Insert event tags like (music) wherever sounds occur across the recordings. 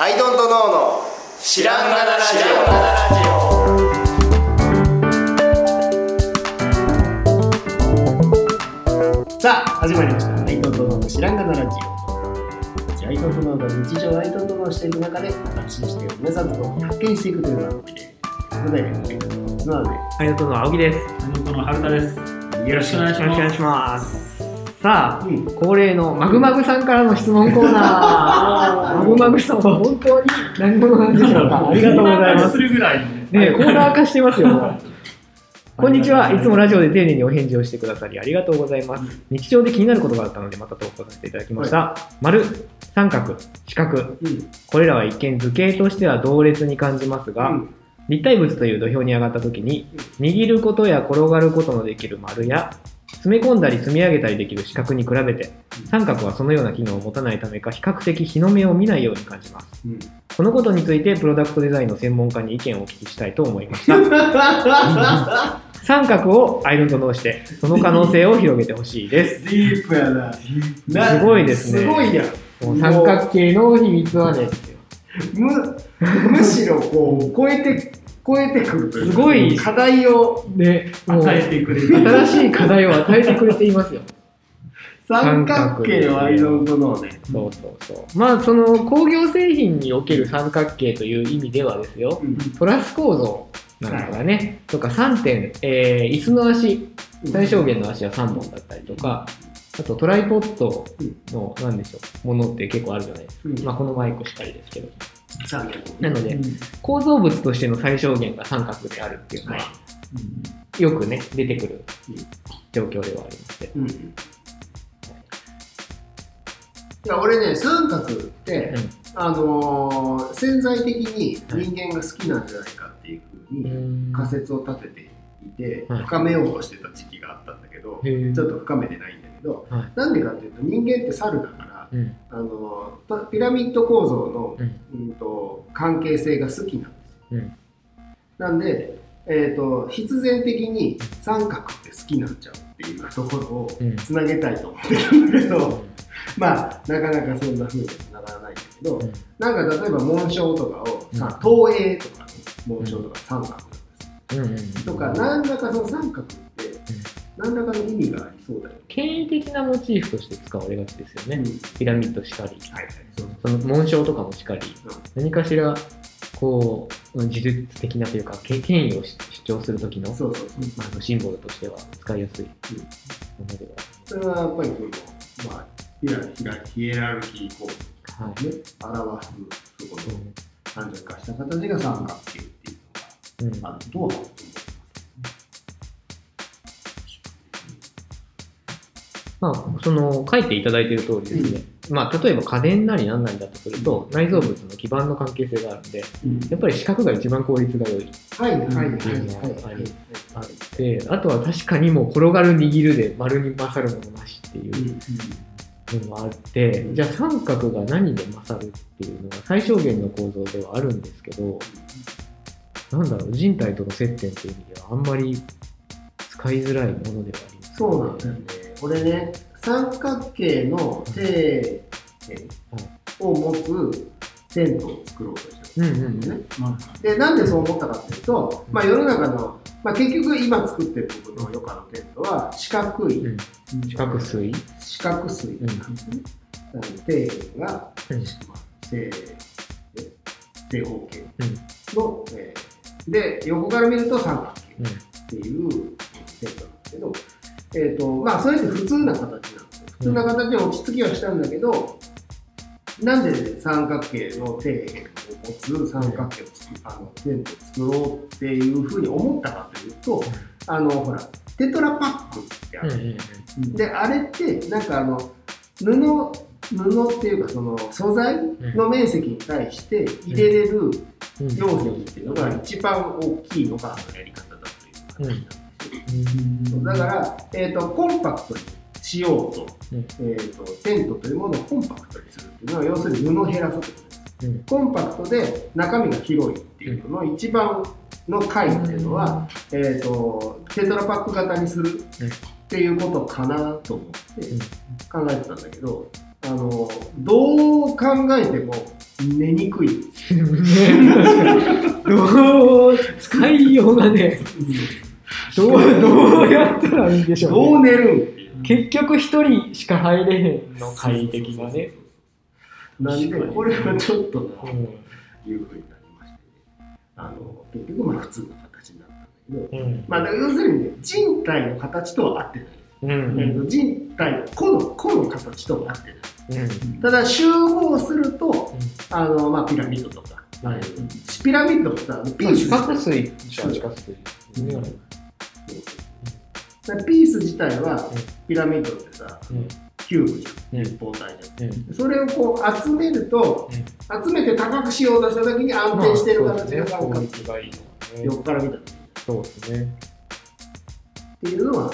アイドントノーの知らんがなラジオさあ始まりましたアイドントノーの知らんがなラジオ私アイドントノーの日常をアイドントノーしていく中で新しい視点を皆さんと発見していくという番組でございますなのでありがとうの青木です。担当の春田です。よろしくお願いしよろしくお願いします。さあ、うん恒例のマグマグさんからの質問コーナー。マグマグさんは本当に何者なんでしょうか。ありがとうございますす。るぐらいのね。ね、コーナー化してますよ。こんにちは。いつもラジオで丁寧にお返事をしてくださりありがとうございます。日常で気になることがあったのでまた投稿させていただきました。丸、三角、四角。うんこれらは一見図形としては同列に感じますが、うん立体物という土俵に上がった時に握ることや転がることのできる丸や詰め込んだり積み上げたりできる四角に比べて三角はそのような機能を持たないためか比較的日の目を見ないように感じます。うん。このことについてプロダクトデザインの専門家に意見をお聞きしたいと思いました。三角をアイロンと脳してその可能性を広げてほしいです。ディープやな。すごいですね。すごいやん。もう三角形の秘密はねむむしろこう超えて超えてくるというかすごい。課題をね与えてくれる。新しい課題を与えてくれていますよ。(laughs) 三角形のアイロンとのねそうそうそう。まあその工業製品における三角形という意味ではですよ、トラス構造なんかがね、とか3点、えー椅子の足、最小限の足は3本だったりとか、あとトライポッドの、なんでしょう、ものって結構あるじゃないですか。うん。まあこのマイクしかりですけど。なので、構造物としての最小限が三角であるっていうのは、よくね、出てくるうん状況ではありまして。うん。いや俺ね三角って、うん。あのー潜在的に人間が好きなんじゃないかっていうふうに仮説を立てていて、はい。深めようとしてた時期があったんだけど、ちょっと深めてないんだけど、はい。なんでかっていうと人間って猿だから、うん。あのーピラミッド構造の、うん。うんと関係性が好きなんです。よ。うん。なんで、えー、と必然的に三角って好きなんちゃうっていうところをうん。つなげたいと思ってるんだけど、(laughs) まあなかなかそんな風にはならないんだけど、うん。なんか例えば紋章とかをさ、うん。投影とかの紋章とか三角なんです。よ。うんうん。とか何らかその三角って何らかの意味がありそうだよ。ね。権威的なモチーフとして使われがちですよね。うん。ピラミッドしかり、はいはい。その紋章とかもしかり、うん。何かしらこう呪術的なというかけ権威を主張する時のそうそうそう。まあ、シンボルとしては使いやすい。ものでそれはやっぱりそのまあヒエラヒエラルキー構造は。はい。ね、表すそこの単純化した形が三角形っていううん。のがあるとは思います。まあ、その書いていただいている通りですね、まあ、例えば家電なり何なりだとすると内臓物の基盤の関係性があるんでやっぱり四角が一番効率が良い。はいはいはいはい。っていうのははいあってあとは確かにもう転がる握るで丸に勝るものなしっていうのもあって、じゃあ三角が何で勝るっていうのが最小限の構造ではあるんですけど、なんだろう、人体との接点っていう意味ではあんまり使いづらいものではあります、そうなんだよね。俺ね、三角形の底辺を持つテントを作ろうとしてる。んですよね。で、なんでそう思ったかっていうと、まあ、世の中の、まあ、結局今作ってる僕の余暇のテントは四角い、うん。四角錐、四角錐。なんですね。なので底辺が、正正方形うん。の、えーで横から見ると三角形うん。っていうテントなんですけど、えーとまあ、それって普通な形なんですよ。普通な形に落ち着きはしたんだけど、なんで三角形の底辺を持つ三角形を作あのテントを作ろうっていうふうに思ったかというと、あのほらテトラパックってある、うんうんであれってなんかあの布布っていうかその素材の面積に対して入れれるうん。容積っていうのが一番大きいのがあのやり方だという形なんですよ。だから、えー、とコンパクトにしようと,、うん。えー、とテントというものをコンパクトにするっていうのは要するに布を減らすことです。うん。コンパクトで中身が広いっていうのの一番の回っていうのは、えー、とテトラパック型にするっていうことかなと思って考えてたんだけどあのどう考えても寝にくい。ね (laughs) どう使いようがねどうどうやったらいいんでしょう、ね、どう寝るんっていう。結局一人しか入れへんの快適なね。なんで、これはちょっとな、うん。いうふうになりましてね。あの、結局まあ普通の形になったんだけど、うん。まあ要するにね、人体の形とは合ってない。うん。えーと人体の個の個の形とは合ってない。うん。ただ集合すると、あのまあ、ピラミッドとか、うピラミッドもさ、ピース四角錐じゃ四ピース自体はピラミッドってさ、うん。キューブじゃん、うん。立方体じゃん。うん。それをこう集めると、集めて高くしようとしたときに安定してる形ががいいのはね。横から見たときそうですね。っていうのは、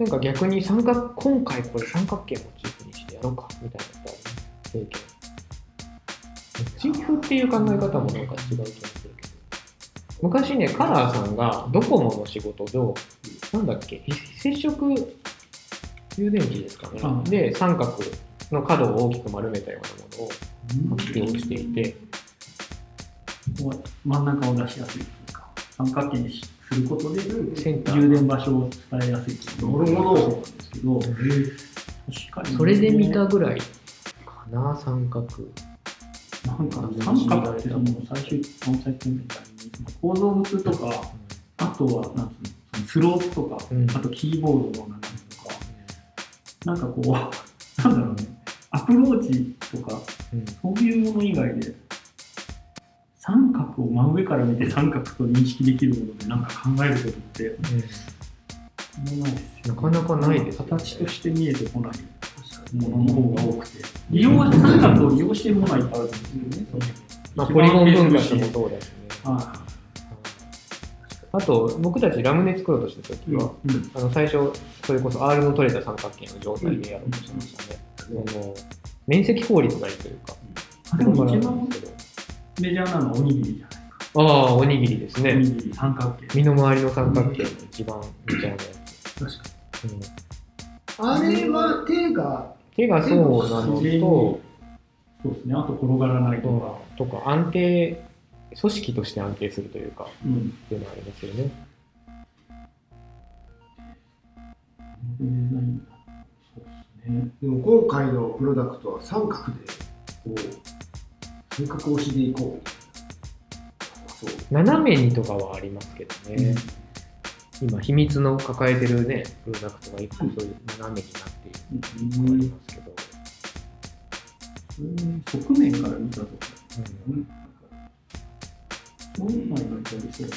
なんか逆に三角今回これ三角形モチーフにしてやろうかみたいなのってあります？経験モチーフっていう考え方もなんか違う気がする昔ねカラーさんがドコモの仕事でなんだっけ非接触充電器ですかね、うん。で三角の角を大きく丸めたようなものを発表していて、真ん中を出しやすいというか、三角形にすることで、センター充電場所を伝えやすいという。なるほど。そうなんですけど、確かにねそれで見たぐらいかな三角なんか三角ってその最初、最近みたいにその構造物とか、あとはなんつうのそのスロープとか、うん。あとキーボードのなんとか、なんかこう、(laughs) なんだろうね、アプローチとか、うん。そういうもの以外で、三角を真上から見て三角と認識できるものでなんか考えることって、うあんまないですよなかなかないですよね。形として見えてこないものの方が多くて、利用三角を利用しているものはいっぱいあるんですよね。まあ、ポリゴン分割もそうだし。ねああと僕たちラムネ作ろうとした時は、うんあの最初それこそ R の取れた三角形の状態でやろうとしてましたね、あの面積効率がいいというか。あでも一番メジャーなのはおにぎりじゃないですか。ああおにぎりですね。おにぎり三角形。身の回りの三角形の一番メジャーなやつ、確かうん、あれは手が、手がそうなのとそうですね。あと転がらないとか。とか安定組織として安定するというかうん。っていうのがありますよねそうですね。でも今回のプロダクトは三角で、こう、三角押しでいこう。そう。斜めにとかはありますけどね、今秘密の抱えてるねプロダクトが一個そういう斜めになっているのがありますけど、うん側面から見たとか、うんうん、そういうのがりそうだ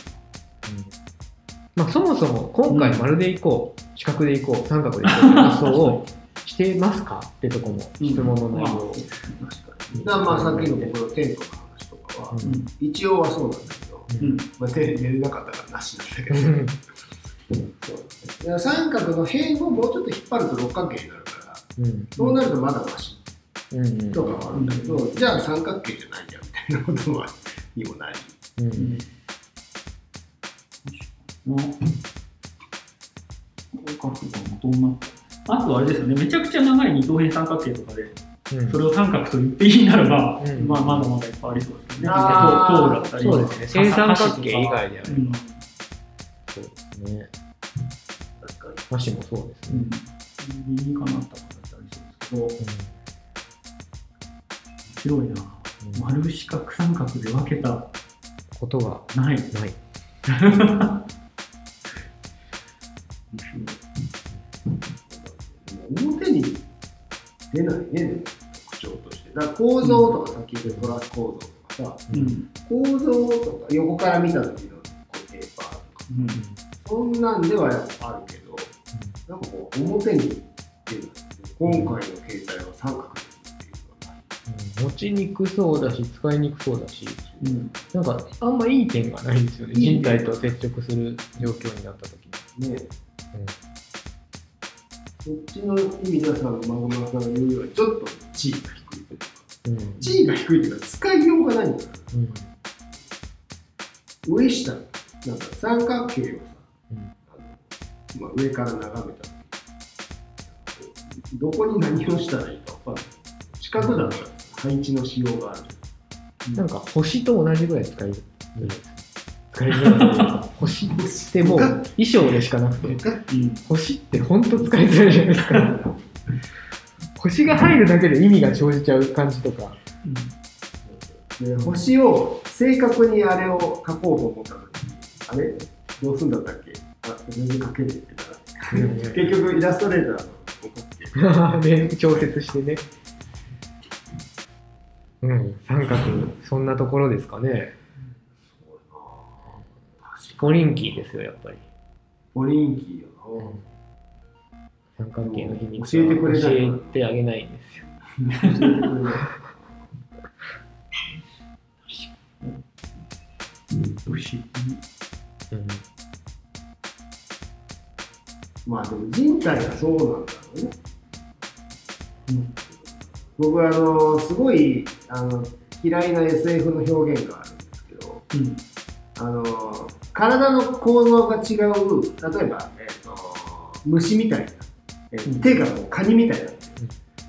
まあ、そもそも今回丸でいこう、四角でいこう三角でいこうって発想をしてますかってとこも質問の内容、まあまあさっきの僕のテントの話とかは、うん。一応はそうなん。だけど、うん。まあ、手寝れなかったからなしなんだけど、そう三角の辺をもうちょっと引っ張ると六角形になるから、うん。そうなるとまだマシ。うんとかはあるんだけど、じゃあ三角形じゃないじゃんみたいなことはにもなり。うん。あとあれですよね、めちゃくちゃ長い二等辺三角形とかで、うん。それを三角と言っていいならば、うん。まあまだまだいっぱいありそうですよね。塔だったり、そうですね。正三角形以外であればうん。そうですね。確かに。箸もそうですね、うん。理にかなった形ありそうですけど、面白いな。うん丸四角三角で分けたことがない。ない表に出ないね、特徴として。だから構造とか、さっき言ったトラス構造とかさ、うん。構造とか、横から見た時のこうペーパーとか、うん。そんなんではやっぱあるけど、なんかこう、表に出ない。今回の携帯は三角持ちにくそうだし使いにくそうだしうん。なんかあんまいい点がないですよね。人体と接触する状況になった時に、ね。そっちの意味ではさ、孫村さんが言うように、ちょっと地位が低いというか、うん。地位が低いというか、使いようがないんだよ。うん。上下、なんか三角形をさ、うん。まあ、上から眺めた時どこに何をしたらいいか分かんない。四角だったら配置のしようがある。なんか星と同じぐらい使える。使えるじゃないか星ってもう衣装でしかなくて、うん星って本当使いづらいじゃないですか。(laughs) 星が入るだけで意味が生じちゃう感じとか。で星を正確にあれを描こうと思った時に、あれ？どうすんだったっけ？あ、全然描けねえって言ったら、結局イラストレーターの (laughs) 調節してね。うん、三角、そんなところですかね。ポリンキーですよ、やっぱり。ポリンキーよ三角形の秘密教えてくれない教えてあげないんですよ。不思議うんまあでも人体がそうなんだろうね。僕はあのすごいあの嫌いな SF の表現があるんですけど、うん。あの体の構造が違う例えば、えー、と虫みたいな、えーうん。手がもうカニみたいな、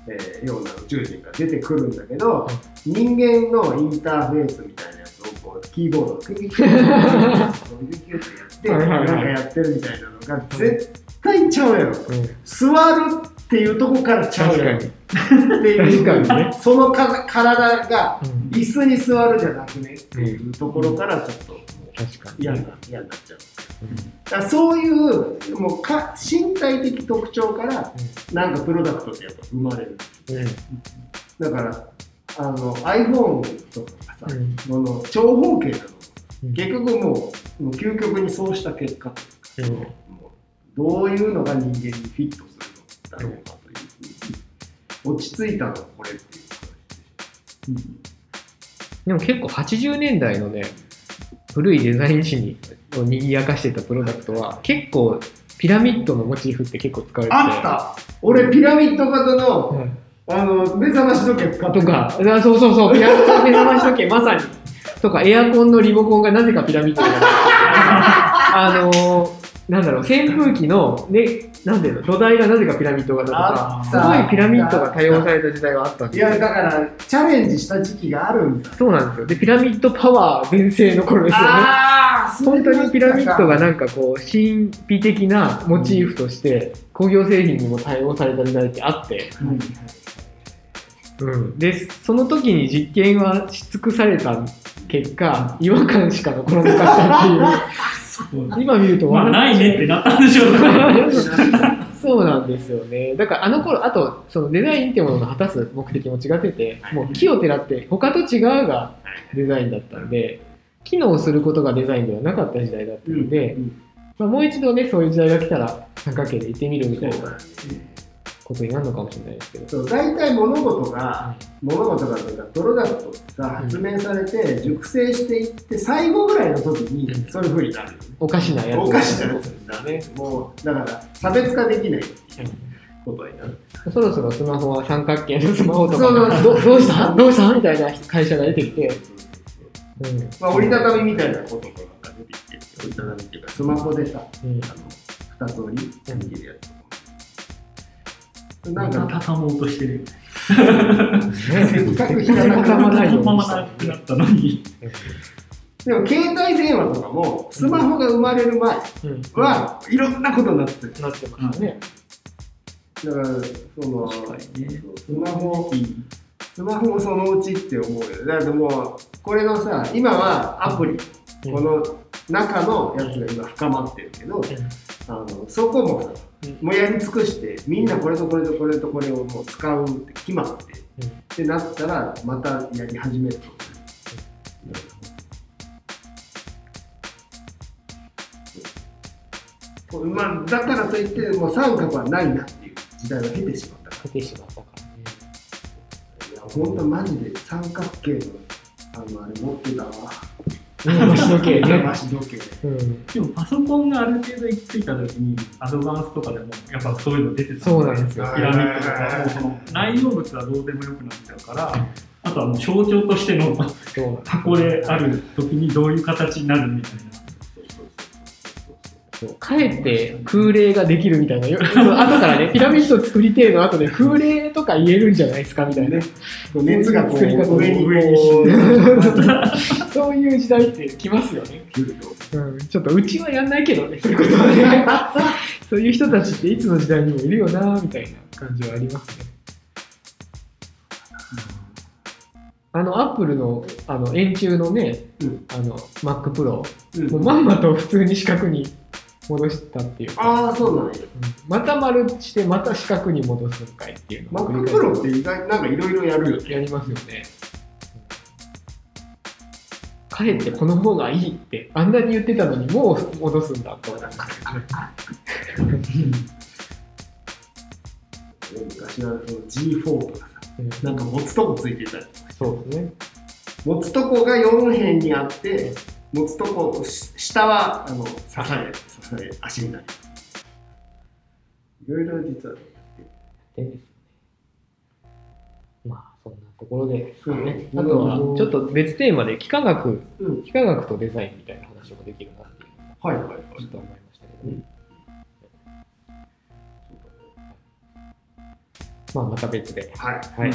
えーような宇宙人が出てくるんだけど、人間のインターフェースみたいなやつをこうキーボードをクリクリクリクリクリってやってなんかやってるみたいなのが絶対ちゃうやろ。うん。座るっていうとこからちゃうやろ。って確いう。確かにね。そのか体がうん。椅子に座るじゃなくねっていうところからちょっと。嫌になっちゃう。うん。だそういうもうか身体的特徴からなんかプロダクトってやっぱ生まれる。だからあの iPhone とかがさ、うん。この長方形なの。うん。結局もうもう究極にそうした結果というか、うん。もうどういうのが人間にフィットするのだろうかというふうに落ち着いたのはこれっていう話でしでも結構80年代のね、古いデザイン誌にを賑やかしてたプロダクトは、結構ピラミッドのモチーフって結構使われてて。あった。俺ピラミッド型のうん。あの目覚まし時計使ってとか、あそうそうそう、ピラミッド目覚まし時計、まさに。とか、エアコンのリモコンがなぜかピラミッドになってる (laughs) あのーなんだろう、扇風機の、ね、なんていうの、土台がなぜかピラミッド型とか、すごいピラミッドが多用された時代があったんいですよやだからチャレンジした時期があるんだ。そうなんですよ。で、ピラミッドパワー全盛の頃ですよね。本当にピラミッドがなんかこう神秘的なモチーフとして工業製品にも対応された時代ってあって、うん、でその時に実験はし尽くされた結果違和感しか残らなかったっていう (laughs) 今見るとまあないねってなったんでしょうね。(laughs) そうなんですよね。だからあの頃あとそのデザインっていうものの果たす目的も違っててもう木をてらって他と違うがデザインだったんで機能することがデザインではなかった時代だったので、まあ、もう一度ね、そういう時代が来たら、三角形で行ってみるみたいなことになるのかもしれないですけど。そう大体物事が物事がというかプロダクトってさうん。発明されて熟成していって最後ぐらいの時にうん。そういう風になるよね。おかしなやつ。おかしなやつになるね。もうだから差別化できないことになる。そろそろスマホは三角形のスマホとか。そうどどうした？どうした？みたいな会社が出てきて、うん。まあ折りたたみみたいなことが出てきて折りたたみっていうかスマホでさうん。あの二つ折りできるやつななんんかか畳もうとしてる。ね。せっかくせっかく畳まないなくなったのに。でも携帯電話とかもスマホが生まれる前うん。はいろんなことになってる。なってましたね。だからそのスマホスマホもそのうちって思うよだってもうこれのさ今はアプリ。うん。この中のやつが今深まってるけどあのそこもさうんもうやり尽くしてみんなこれとこれとこれとこれをもう使うって決まってってなったらまたやり始めると。まあ、だからといってもう三角はないなっていう時代が経てしまった。か出てしまったからね。らいや本当マジで三角形のあのあれ持ってたわ時計ね。足時計うん、でもパソコンがある程度行き着いた時にアドバンスとかでもやっぱそういうの出てたそうなんですよ。ピラミッドとかもうその内容物はどうでもよくなっちゃうからあとはもう象徴としての箱である時にどういう形になるみたいなかえって空冷ができるみたいな、よ。そう後からね、ピラミッド作りてえの後で空冷とか言えるんじゃないですかみたいな。ね熱が作り方上にこ上にうそういう時代って来ますよね。うん、ちょっとうちはやんないけどね、そういうことはね。(laughs) そういう人たちっていつの時代にもいるよな、みたいな感じはありますね。あの、アップルの、あの、円柱のね、うん。あの、Mac Pro、うん。もうまんまと普通に四角に戻したっていうか、ああそうなんや。うん。また丸して、また四角に戻すんかいっていうのを繰り Mac 返し Pro って意外になんかいろいろやるよね。やりますよね。かえってこの方がいいって、あんなに言ってたのにもう戻すんだと思って。昔はその G4 とかさうん。なんか持つとこついてたりそうですね。持つとこが4辺にあって持つとこし下はあの支え支え足になるいろいろ実は点ですよね。まあ、そんなところで、そうね。うんあとは、ちょっと別テーマで、幾何学、うん幾何学とデザインみたいな話もできるなっていうのはいはいはいをちょっと思いましたけどね。まあ、また別で。はい、はい。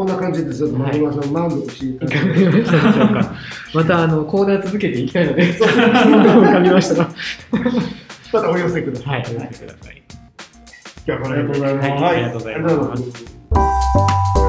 こんな感じでちょっと松村さん満足していただいてでしたでしょうか。(laughs) また、あの、コーナー続けていきたいので、浮かびましたが。またお寄せください、はい、お寄せください。今日はこれありがとうございます、はい。ありがとうございます。ありがとうございます